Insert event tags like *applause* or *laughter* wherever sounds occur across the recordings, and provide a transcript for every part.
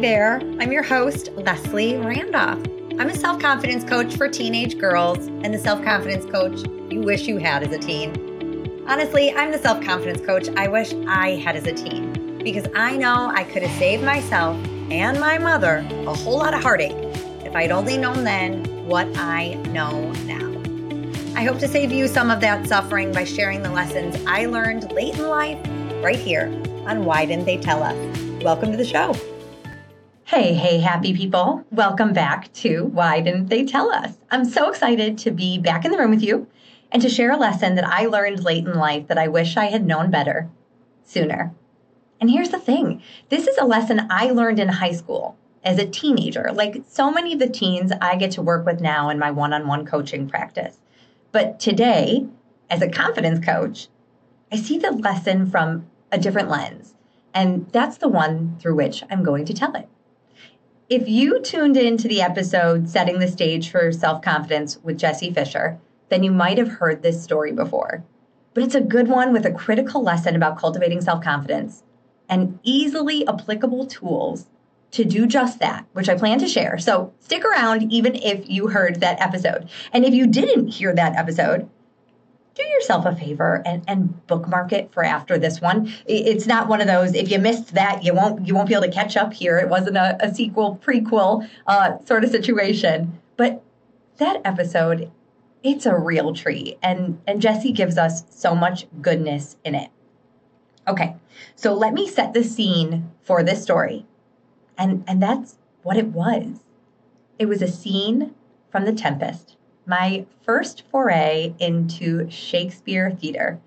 There, I'm your host, Leslie Randolph. I'm a self confidence coach for teenage girls and the self confidence coach you wish you had as a teen. Honestly, I'm the self confidence coach I wish I had as a teen because I know I could have saved myself and my mother a whole lot of heartache if I'd only known then what I know now. I hope to save you some of that suffering by sharing the lessons I learned late in life right here on Why Didn't They Tell Us? Welcome to the show. Hey, hey, happy people. Welcome back to Why Didn't They Tell Us? I'm so excited to be back in the room with you and to share a lesson that I learned late in life that I wish I had known better sooner. And here's the thing this is a lesson I learned in high school as a teenager, like so many of the teens I get to work with now in my one on one coaching practice. But today, as a confidence coach, I see the lesson from a different lens and that's the one through which I'm going to tell it. If you tuned into the episode Setting the Stage for Self Confidence with Jessie Fisher, then you might have heard this story before. But it's a good one with a critical lesson about cultivating self confidence and easily applicable tools to do just that, which I plan to share. So stick around even if you heard that episode. And if you didn't hear that episode, do yourself a favor and, and bookmark it for after this one. It's not one of those if you missed that you won't you won't be able to catch up here. It wasn't a, a sequel prequel uh, sort of situation, but that episode it's a real treat and and Jessie gives us so much goodness in it. Okay, so let me set the scene for this story, and and that's what it was. It was a scene from The Tempest my first foray into Shakespeare theater.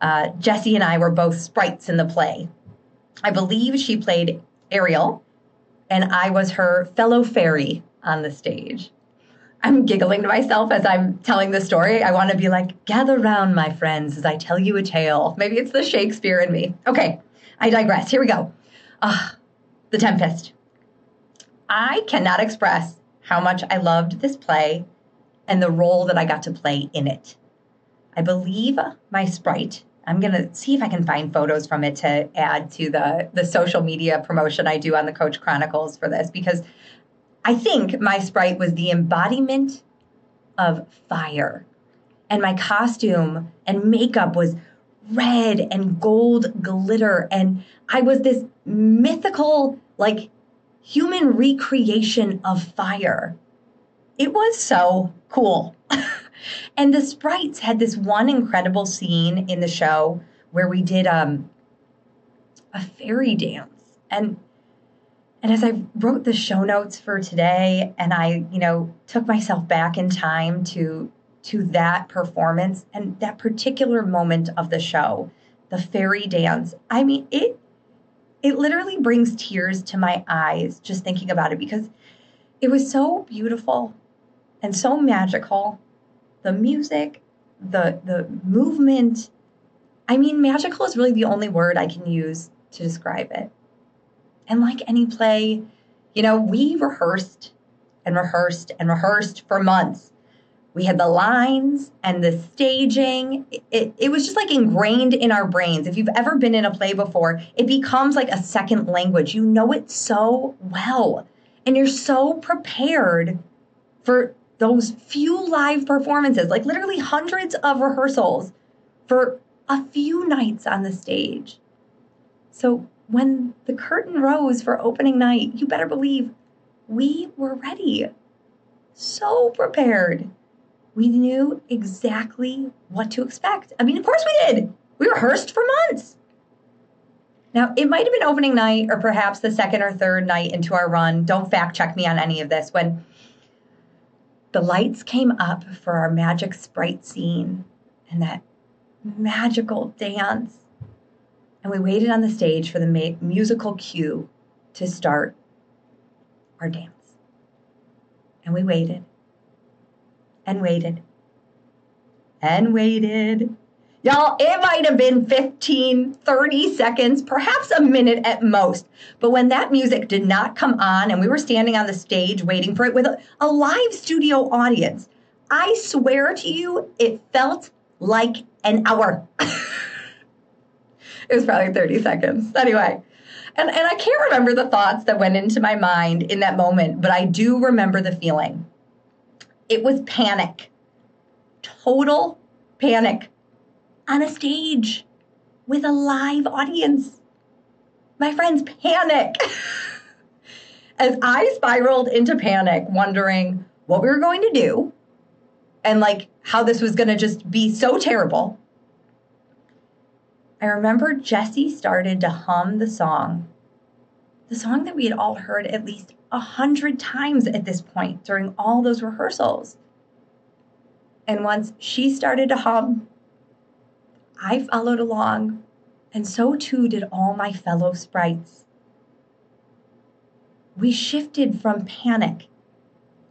Uh, and I were both sprites in the play. I believe she played Ariel, and I was her fellow fairy on the stage. I'm giggling to myself as I'm telling the story. I want to be like, gather round, my friends, as I tell you a tale. Maybe it's the Shakespeare in me. Okay, I digress. Here we go. Ah, The Tempest. I cannot express how much I loved this play and the role that I got to play in it. I believe my sprite, I'm going to see if I can find photos from it to add to the, the social media promotion I do on the Coach Chronicles for this because I think my sprite was the embodiment of fire. And my costume and makeup was red and gold glitter. And I was this mythical, like, human recreation of fire. It was so cool. *laughs* and the sprites had this one incredible scene in the show where we did um, a fairy dance. And and as I wrote the show notes for today and I, you know, took myself back in time to to that performance and that particular moment of the show, the fairy dance. I mean, it it literally brings tears to my eyes just thinking about it because it was so beautiful and so magical. The music, the the movement. I mean, magical is really the only word I can use to describe it. And like any play, you know, we rehearsed and rehearsed and rehearsed for months. We had the lines and the staging. It, it, it, was just like ingrained in our brains. If you've ever been in a play before, it becomes like a second language. You know it so well. And you're so prepared for those few live performances, like literally hundreds of rehearsals for a few nights on the stage. So when the curtain rose for opening night, you better believe we were ready. So prepared. We knew exactly what to expect. I mean, of course we did. We rehearsed for months. Now, it might have been opening night or perhaps the second or third night into our run. Don't fact check me on any of this. When the lights came up for our magic sprite scene and that magical dance. And we waited on the stage for the ma- musical cue to start our dance. And we waited and waited and waited Y'all, it might have been 15, 30 seconds, perhaps a minute at most. But when that music did not come on and we were standing on the stage waiting for it with a, a live studio audience, I swear to you, it felt like an hour. *laughs* it was probably 30 seconds. Anyway, And, and I can't remember the thoughts that went into my mind in that moment, but I do remember the feeling. It was panic, total panic on a stage with a live audience. My friends, panic. *laughs* As I spiraled into panic, wondering what we were going to do and like how this was going to just be so terrible, I remember Jessie started to hum the song, the song that we had all heard at least a hundred times at this point during all those rehearsals. And once she started to hum, I followed along, and so too did all my fellow sprites. We shifted from panic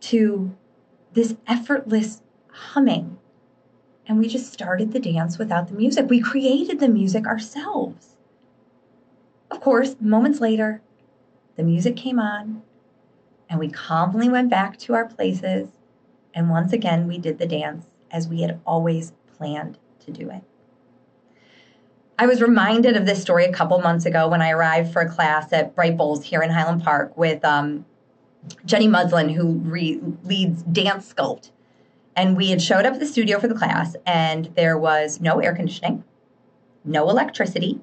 to this effortless humming and we just started the dance without the music. We created the music ourselves. Of course, moments later, the music came on, and we calmly went back to our places, and once again, we did the dance as we had always planned to do it. I was reminded of this story a couple months ago when I arrived for a class at Bright Bowls here in Highland Park with um, Jenny Muslin, who re- leads Dance Sculpt and we had showed up at the studio for the class, and there was no air conditioning, no electricity,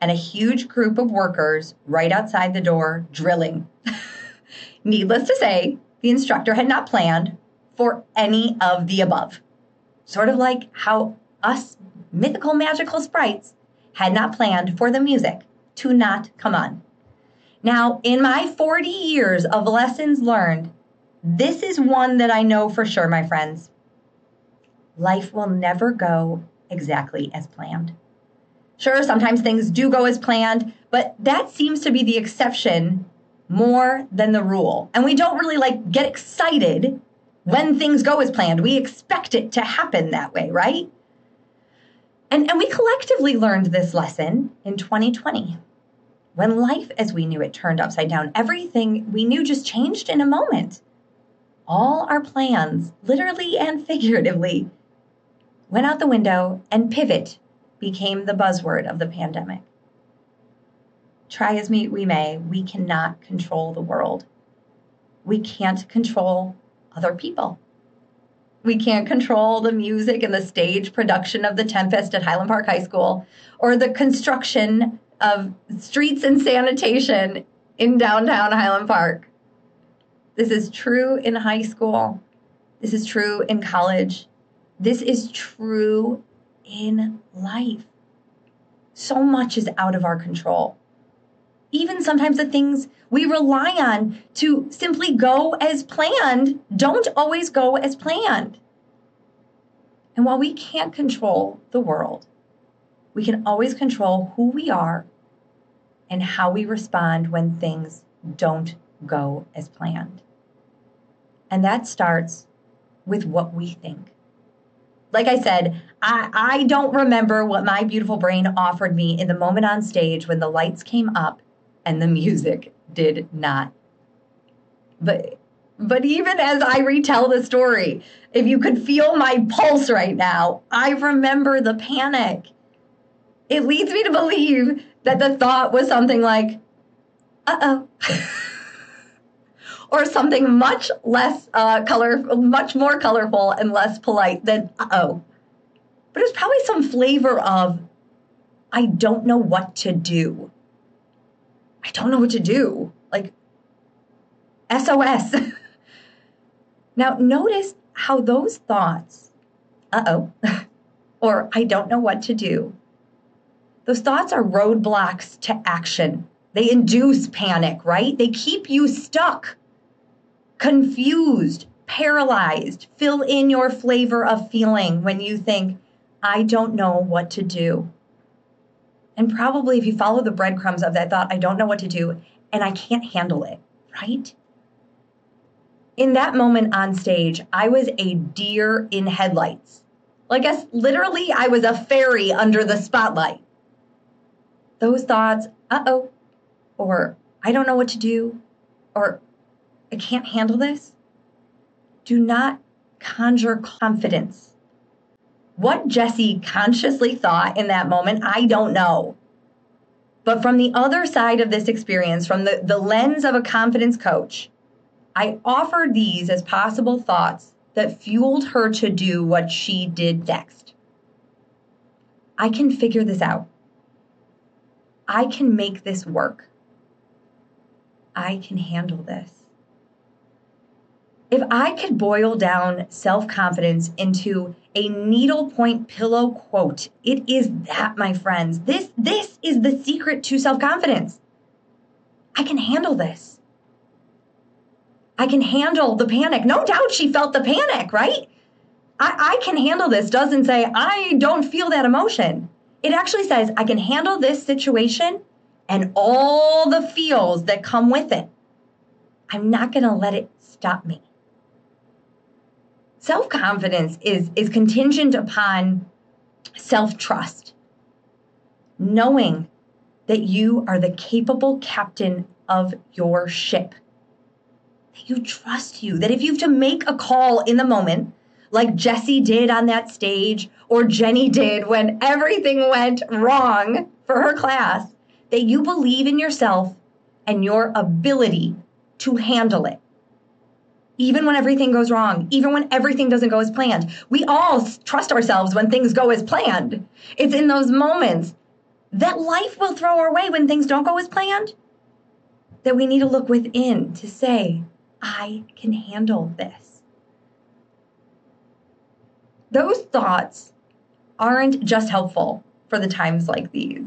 and a huge group of workers right outside the door drilling. *laughs* Needless to say, the instructor had not planned for any of the above. Sort of like how us mythical magical sprites had not planned for the music to not come on. Now, in my 40 years of lessons learned, this is one that I know for sure, my friends. Life will never go exactly as planned. Sure, sometimes things do go as planned, but that seems to be the exception more than the rule. And we don't really like get excited when things go as planned. We expect it to happen that way, right? And, and we collectively learned this lesson in 2020 when life as we knew it turned upside down. Everything we knew just changed in a moment all our plans, literally and *laughs* figuratively, went out the window and pivot became the buzzword of the pandemic. Try as we may, we cannot control the world. We can't control other people. We can't control the music and the stage production of The Tempest at Highland Park High School or the construction of streets and sanitation in downtown Highland Park. This is true in high school. This is true in college. This is true in life. So much is out of our control. Even sometimes the things we rely on to simply go as planned don't always go as planned. And while we can't control the world, we can always control who we are and how we respond when things don't go as planned. And that starts with what we think. Like I said, I, I don't remember what my beautiful brain offered me in the moment on stage when the lights came up and the music did not. But but even as I retell the story, if you could feel my pulse right now, I remember the panic. It leads me to believe that the thought was something like, uh oh. *laughs* or something much less uh, color, much more colorful and less polite than uh oh. But it's probably some flavor of I don't know what to do. I don't know what to do. Like SOS. *laughs* now notice how those thoughts, uh oh, *laughs* or I don't know what to do, those thoughts are roadblocks to action. They induce panic, right? They keep you stuck confused, paralyzed. Fill in your flavor of feeling when you think, I don't know what to do. And probably if you follow the breadcrumbs of that thought, I don't know what to do and I can't handle it, right? In that moment on stage, I was a deer in headlights. Like, I guess literally, I was a fairy under the spotlight. Those thoughts, uh oh, or I don't know what to do, or I can't handle this. Do not conjure confidence. What Jessie consciously thought in that moment, I don't know. But from the other side of this experience, from the, the lens of a confidence coach, I offered these as possible thoughts that fueled her to do what she did next. I can figure this out. I can make this work. I can handle this. If I could boil down self confidence into a needlepoint pillow quote, it is that, my friends. This, this is the secret to self confidence. I can handle this. I can handle the panic. No doubt she felt the panic, right? I, I can handle this doesn't say, I don't feel that emotion. It actually says, I can handle this situation and all the feels that come with it. I'm not going to let it stop me self-confidence is is contingent upon self-trust. Knowing that you are the capable captain of your ship. That you trust you. That if you have to make a call in the moment like Jessie did on that stage or Jenny did when everything went wrong for her class that you believe in yourself and your ability to handle it even when everything goes wrong, even when everything doesn't go as planned. We all trust ourselves when things go as planned. It's in those moments that life will throw our way when things don't go as planned that we need to look within to say, I can handle this. Those thoughts aren't just helpful for the times like these.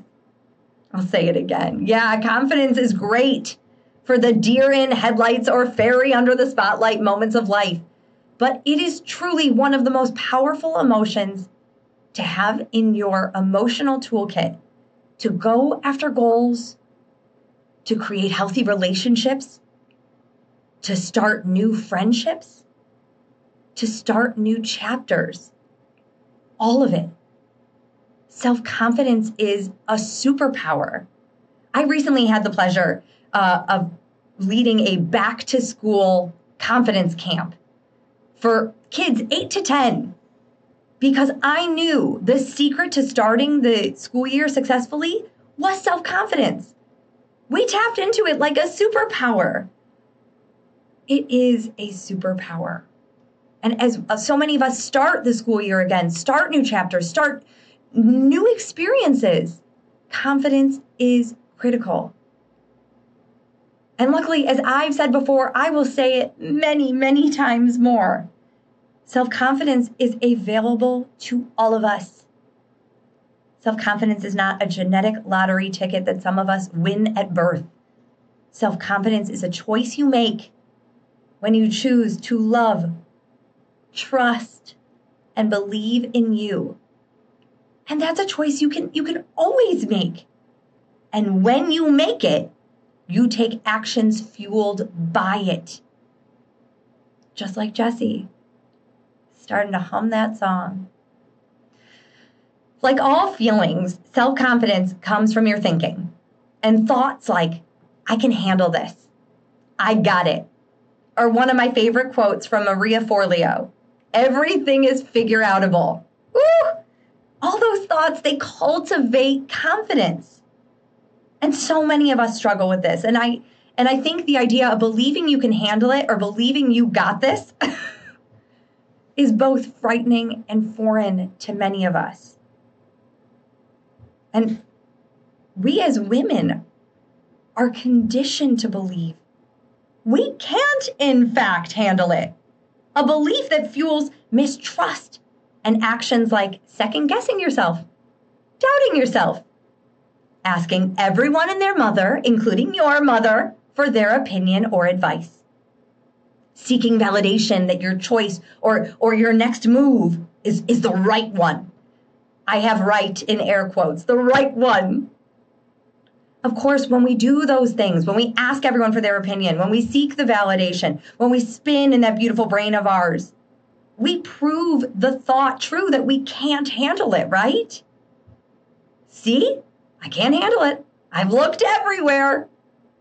I'll say it again. Yeah, confidence is great for the deer in headlights or fairy under the spotlight moments of life. But it is truly one of the most powerful emotions to have in your emotional toolkit to go after goals, to create healthy relationships, to start new friendships, to start new chapters. All of it. Self confidence is a superpower. I recently had the pleasure uh, of leading a back to school confidence camp for kids 8 to 10 because I knew the secret to starting the school year successfully was self confidence. We tapped into it like a superpower. It is a superpower. And as uh, so many of us start the school year again, start new chapters, start new experiences, confidence is critical. And luckily, as I've said before, I will say it many, many times more. Self confidence is available to all of us. Self confidence is not a genetic lottery ticket that some of us win at birth. Self confidence is a choice you make when you choose to love, trust, and believe in you. And that's a choice you can you can always make. And when you make it, you take actions fueled by it. Just like Jessie, starting to hum that song. Like all feelings, self confidence comes from your thinking and thoughts like, I can handle this. I got it. Or one of my favorite quotes from Maria Forleo everything is figure outable. All those thoughts, they cultivate confidence. And so many of us struggle with this. And I and I think the idea of believing you can handle it or believing you got this *laughs* is both frightening and foreign to many of us. And we as women are conditioned to believe we can't, in fact, handle it. A belief that fuels mistrust and actions like second guessing yourself, doubting yourself, asking everyone and their mother, including your mother, for their opinion or advice. Seeking validation that your choice or, or your next move is, is the right one. I have right in air quotes, the right one. Of course, when we do those things, when we ask everyone for their opinion, when we seek the validation, when we spin in that beautiful brain of ours, we prove the thought true that we can't handle it, right? See? I can't handle it. I've looked everywhere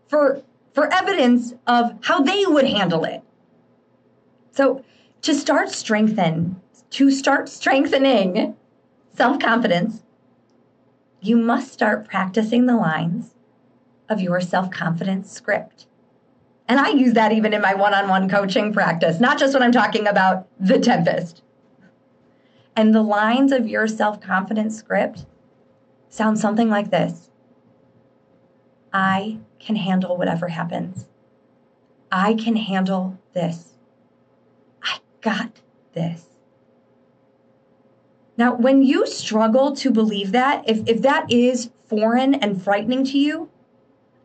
for for evidence of how they would handle it. So, to start strengthen, to start strengthening self-confidence, you must start practicing the lines of your self confidence script. And I use that even in my one on one coaching practice, not just when I'm talking about the tempest. And the lines of your self confidence script sound something like this I can handle whatever happens. I can handle this. I got this. Now, when you struggle to believe that, if, if that is foreign and frightening to you,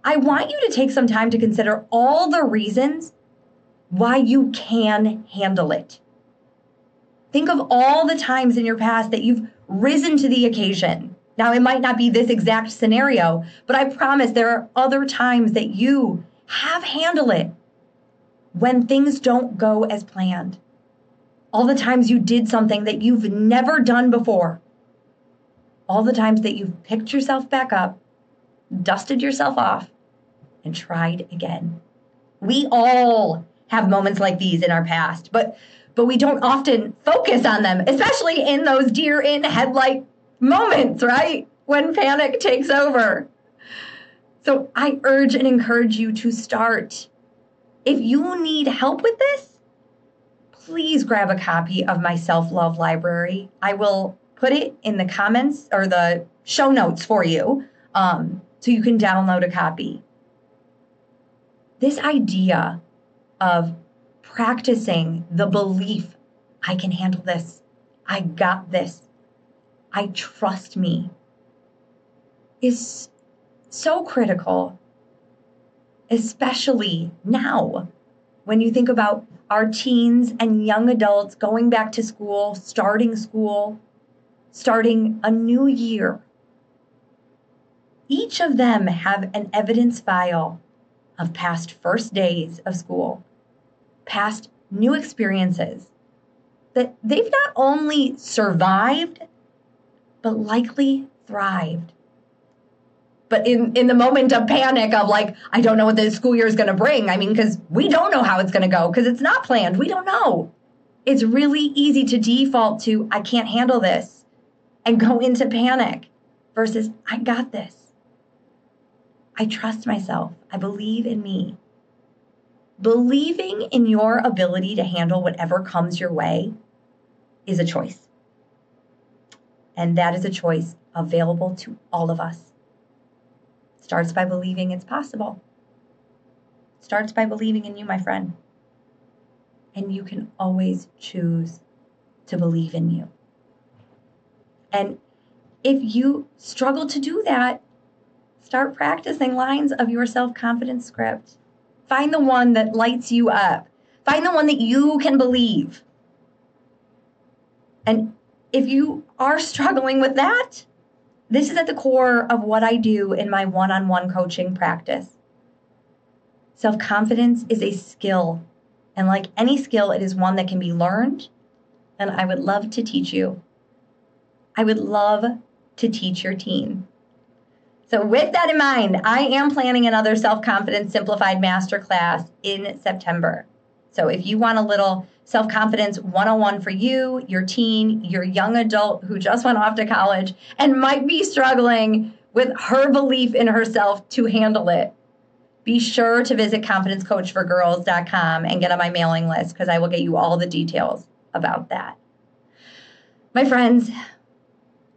I want you to take some time to consider all the reasons why you can handle it. Think of all the times in your past that you've risen to the occasion. Now, it might not be this exact scenario, but I promise there are other times that you have handled it when things don't go as planned. All the times you did something that you've never done before. All the times that you've picked yourself back up, dusted yourself off, and tried again. We all have moments like these in our past, but but we don't often focus on them, especially in those deer in headlight moments, right? When panic takes over. So I urge and encourage you to start. If you need help with this, please grab a copy of my self love library. I will put it in the comments or the show notes for you um, so you can download a copy. This idea of practicing the belief I can handle this, I got this, I trust me is so critical, especially now when you think about our teens and young adults going back to school, starting school, starting a new year. Each of them have an evidence file of past first days of school, past new experiences that they've not only survived, but likely thrived. But in, in the moment of panic of like, I don't know what the school year is going to bring. I mean, because we don't know how it's going to go because it's not planned. We don't know. It's really easy to default to, I can't handle this and go into panic versus, I got this. I trust myself. I believe in me. Believing in your ability to handle whatever comes your way is a choice. And that is a choice available to all of us starts by believing it's possible. Starts by believing in you, my friend. And you can always choose to believe in you. And if you struggle to do that, start practicing lines of your self confidence script. Find the one that lights you up. Find the one that you can believe. And if you are struggling with that, this is at the core of what I do in my one on one coaching practice. Self confidence is a skill. And like any skill, it is one that can be learned. And I would love to teach you. I would love to teach your teen. So, with that in mind, I am planning another self confidence simplified masterclass in September. So, if you want a little self confidence 101 for you, your teen, your young adult who just went off to college and might be struggling with her belief in herself to handle it. Be sure to visit confidencecoachforgirls.com and get on my mailing list because I will get you all the details about that. My friends,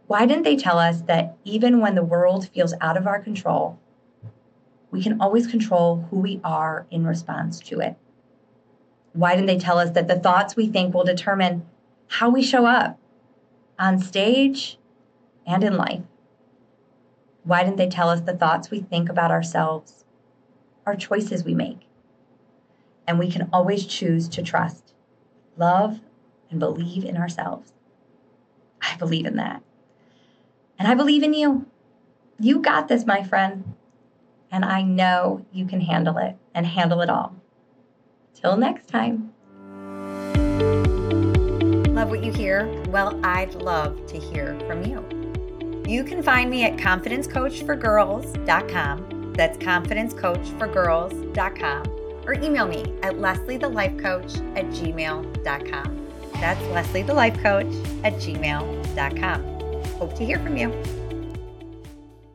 why didn't they tell us that even when the world feels out of our control, we can always control who we are in response to it? Why didn't they tell us that the thoughts we think will determine how we show up on stage and in life? Why didn't they tell us the thoughts we think about ourselves are choices we make? And we can always choose to trust, love, and believe in ourselves. I believe in that. And I believe in you. You got this, my friend. And I know you can handle it and handle it all. Till next time. Love what you hear? Well, I'd love to hear from you. You can find me at confidencecoachforgirls.com. That's confidencecoachforgirls.com. Or email me at lesliethelifecoach at gmail.com. That's Leslie the Life Coach at gmail.com. Hope to hear from you.